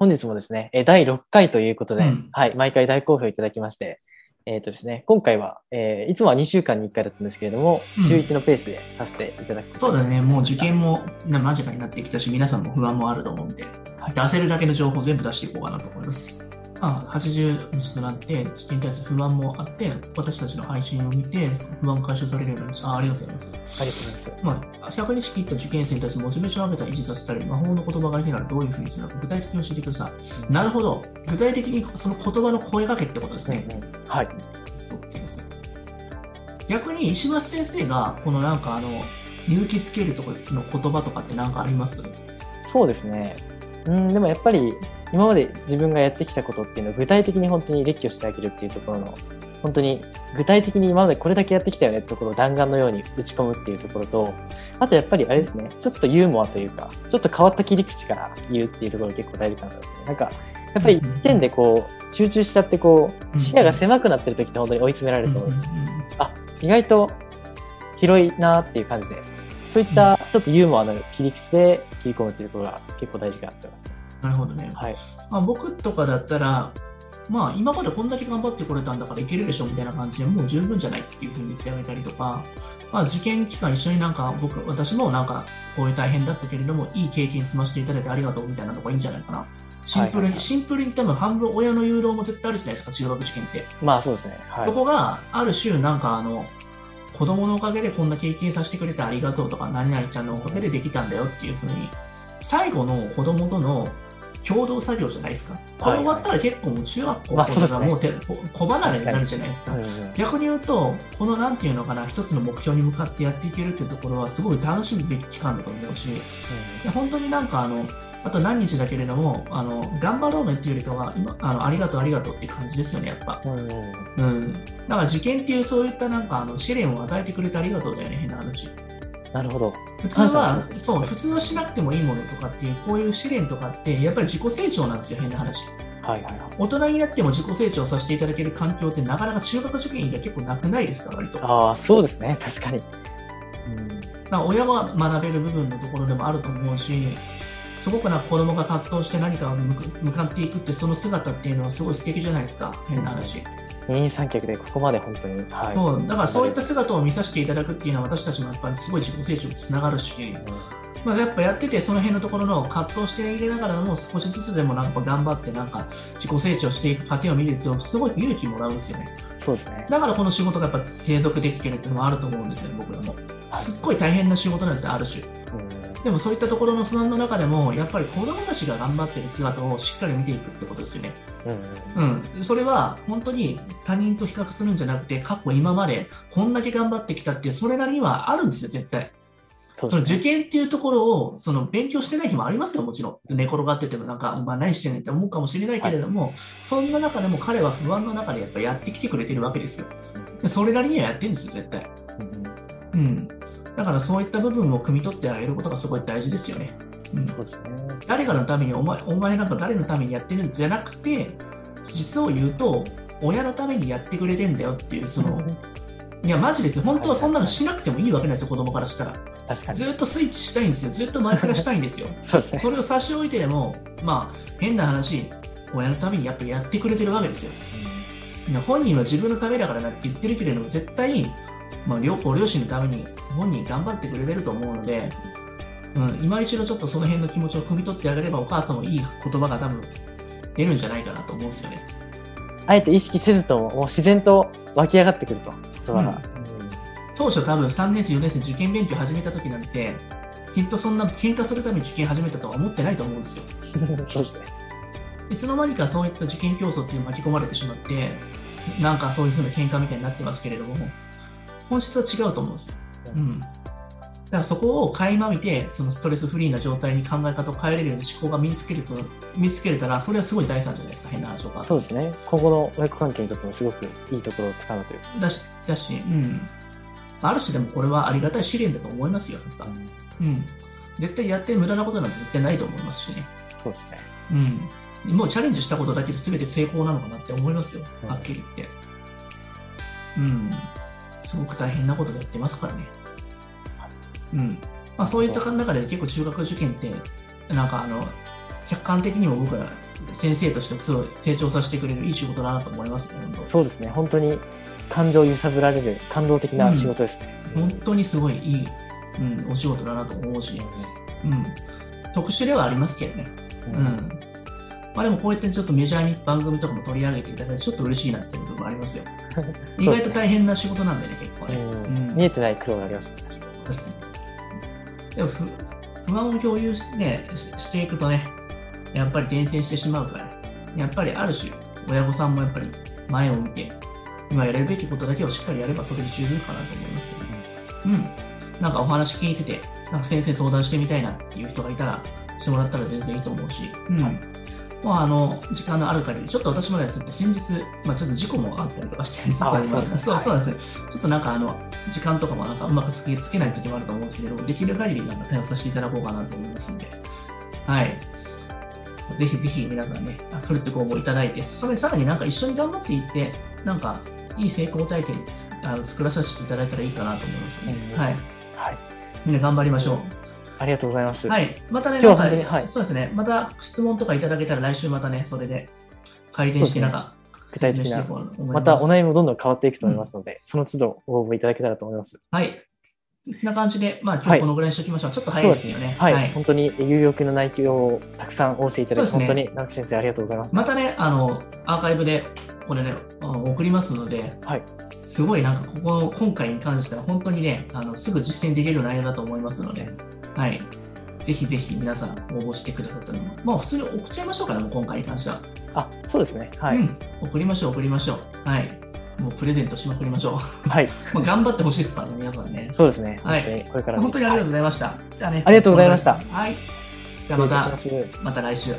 本日もですね、えー第6回ということで、うんはい、毎回大好評いただきまして、えっ、とですね、今回は、えーいつもは2週間に1回だったんですけれども、うん週1のペースでさせていただく。そうだね、もう受験もな間近になってきたし、皆さんも不安もあると思うんで、はい出せるだけの情報を全部出していこうかなと思います。まあ、80日となって、受験に対する不安もあって、私たちの配信を見て、不安解消されるようになりました。あありがとうございます。ありがとうございます。まあ、100日切った受験生に対してモチベーションを上げた維持させたり、魔法の言葉がいきならどういうふうにするのか、具体的に教えてください。なるほど。具体的にその言葉の声掛けってことですね。うんうんはい。OK ですね逆に石橋先生が、このなんかあの、勇気つけるところの言葉とかって何かあります？そうですね。うん、でもやっぱり、今まで自分がやってきたことっていうのを具体的に本当に列挙してあげるっていうところの、本当に具体的に今までこれだけやってきたよねってところを弾丸のように打ち込むっていうところと、あとやっぱりあれですね、ちょっとユーモアというか、ちょっと変わった切り口から言うっていうところが結構大事かなと思いますね。なんか、やっぱり一点でこう、集中しちゃってこう、視野が狭くなってる時って本当に追い詰められると思うんですあ、意外と広いなっていう感じで、そういったちょっとユーモアの切り口で切り込むっていうところが結構大事かなと思いますね。なるほどね。はい。まあ、僕とかだったら、まあ、今までこんだけ頑張ってこれたんだからいけるでしょみたいな感じでもう十分じゃないっていうふうに言ってあげたりとか、まあ、受験期間一緒になんか僕、私もなんかこういう大変だったけれども、いい経験積ませていただいてありがとうみたいなのがいいんじゃないかな。シンプルに、はいはいはいシンプルに多分半分親の誘導も絶対あるじゃないですか、中学受験って。まあそうですね。はいそ。こがある種なんかあの、子供のおかげでこんな経験させてくれてありがとうとか、何々ちゃんのおかげでできたんだよっていうふうに、最後の子供との共同作業じゃないですか。これ終わったら結構もう中学校まあそうですねがもうて小小離れになるじゃないですか。逆に言うと、このなんていうのかな、一つの目標に向かってやっていけるっていうところはすごい楽しむべき期間だと思うし、本当になんかあの、あと何日だけれども、あの頑張ろうねっていうよりかは今あの、ありがとう、ありがとうっていう感じですよね、やっぱ。うんうん、だから受験っていうそういったなんかあの試練を与えてくれてありがとうだよね、変な話。なるほど。普通はそう、普通はしなくてもいいものとかっていう、こういう試練とかって、やっぱり自己成長なんですよ、変な話。はいはいはい。大人になっても自己成長させていただける環境ってなかなか中学受験以外結構なくないですか、割と。ああ、そうですね。確かに。うんら親は学べる部分のところでもあると思うし、すごくなんか子供が葛藤して何かを向かっていくって、その姿っていうのはすごい素敵じゃないですか、変な話。二人三脚でここまで本当に。はい。そう、だからそういった姿を見させていただくっていうのは私たちのやっぱりすごい自己成長につながるし、うんまあ、やっぱやっててその辺のところの葛藤していれながらも少しずつでもなんか頑張ってなんか自己成長していく過程を見るとすごい勇気もらうんですよね。そうですね。だからこの仕事がやっぱ継続できてるっていうのもあると思うんですよね、僕らも。はいすっごい大変な仕事なんですよ、ある種。うんでもそういったところの不安の中でも、やっぱり子供たちが頑張ってる姿をしっかり見ていくってことですよね。うんうんうん、それは本当に他人と比較するんじゃなくて、過去今までこんだけ頑張ってきたっていう、それなりにはあるんですよ、絶対。そのそうですね。受験っていうところをその勉強してない日もありますよ、もちろん。寝転がってても、なんか、お前何してんねんって思うかもしれないけれども、そんな中でも彼は不安の中でやっぱやってきてくれてるわけですよ。でそれなりにはやってるんですよ、絶対。うんうんうん。だからそういった部分を汲み取ってあげることがすごい大事ですよね。うん、そうですね。誰かのためにお前、お前なんか誰のためにやってるんじゃなくて、実を言うと、親のためにやってくれてんだよっていう、その、いや、マジですよ。本当はそんなのしなくてもいいわけなんですよ、子供からしたら。確かに。ずっとスイッチしたいんですよ。ずっと前からしたいんですよ。それを差し置いてでも、まあ、変な話、親のためにやっぱりやってくれてるわけですよ。いや本人は自分のためだからなって言ってるけれども、絶対、まあ、両ご両親のために本人頑張ってくれてると思うので、うん、今一度ちょっとその辺の気持ちを汲み取ってあげれば、お母さんもいい言葉が多分出るんじゃないかなと思うんですよね。あえて意識せずとも、もう自然と湧き上がってくると。言葉が。当初多分3年生、4年生受験勉強始めた時なんて、きっとそんな喧嘩するために受験始めたとは思ってないと思うんですよ。う んそうですね。いつの間にかそういった受験競争っていうのに巻き込まれてしまって、なんかそういう風な喧嘩みたいになってますけれども、本質は違うと思うんですよ。うん。だからそこを垣間見て、そのストレスフリーな状態に考え方を変えれるような思考が身につけると、身につけれたら、それはすごい財産じゃないですか、変な話とか。そうですね。今後の親子関係にとってもすごくいいところをつかむというか。だし、だし、うん。ある種でもこれはありがたい試練だと思いますよ、やっぱ。うん。絶対やって無駄なことなんて絶対ないと思いますしね。そうですね。うん。もうチャレンジしたことだけで全て成功なのかなって思いますよ、うんはっきり言って。うん。すごく大変なことやってますからね。うん。まあそういった中で結構中学受験って、なんかあの、客観的にも僕は先生としてもすごい成長させてくれるいい仕事だなと思いますね、そうですね。本当に感情を揺さぶられる感動的な仕事ですね。本当にすごいいい、うん、お仕事だなと思うし、うん、特殊ではありますけどね。ううんん。まあでもこうやってちょっとメジャーに番組とかも取り上げていただいてちょっと嬉しいなっていう部分もありますよ。意外と大変な仕事なんでね、結構ね。うん見えてない苦労がありますですね。でも不不安を共有し,、ね、ししていくとね、やっぱり伝染してしまうから、ね、やっぱりある種、親御さんもやっぱり前を見て、今やれるべきことだけをしっかりやればそれで十分かなと思いますよね。うん。なんかお話聞いてて、なんか先生相談してみたいなっていう人がいたら、してもらったら全然いいと思うし、うん。はいまあ、あの、時間のある限り、ちょっと私もですね、先日、まあ、ちょっと事故もあったりとかして、ちょっとあそうそうですね。ちょっとなんかあの、時間とかもなんかうまくつけつけない時もあると思うんですけど、できる限りなんか対応させていただこうかなと思いますんで、はい。ぜひぜひ皆さんね、フルットご応募いただいて、それさらになんか一緒に頑張っていって、なんかいい成功体験つあの作らさせていただいたらいいかなと思いますね。うんはい。はい。みんな頑張りましょう。ありがとうございます。はい。またね、今日ははいそうですね。また質問とかいただけたら来週またね、それで改善してなんか具体的なま。たお悩みもどんどん変わっていくと思いますので、その都度ご応募いただけたらと思います。はい。こんな感じで、まあ今はい日このぐらいにしておきましょう。ちょっと早いですよね。はい、本当に有力な内容をたくさんお教えいただき、ね本当に直木先生ありがとうございました。またね、あの、アーカイブでこれね、送りますので、はい、すごいなんかここの今回に関しては本当にね、あのすぐ実践できる内容だと思いますので、はい。ぜひぜひ皆さん応募してくださったのも、まあ普通に送っちゃいましょうかね、もう今回に関しては。あ、そうですね。はい。うん、送りましょう、送りましょう。はい。もうプレゼントしまくりましょう。はい。まあ頑張ってほしいですからね、皆さんね。そうですね。はいこれから本当にありがとうございました。じゃあね。ありがとうございましたはい。じゃあまたまた来週。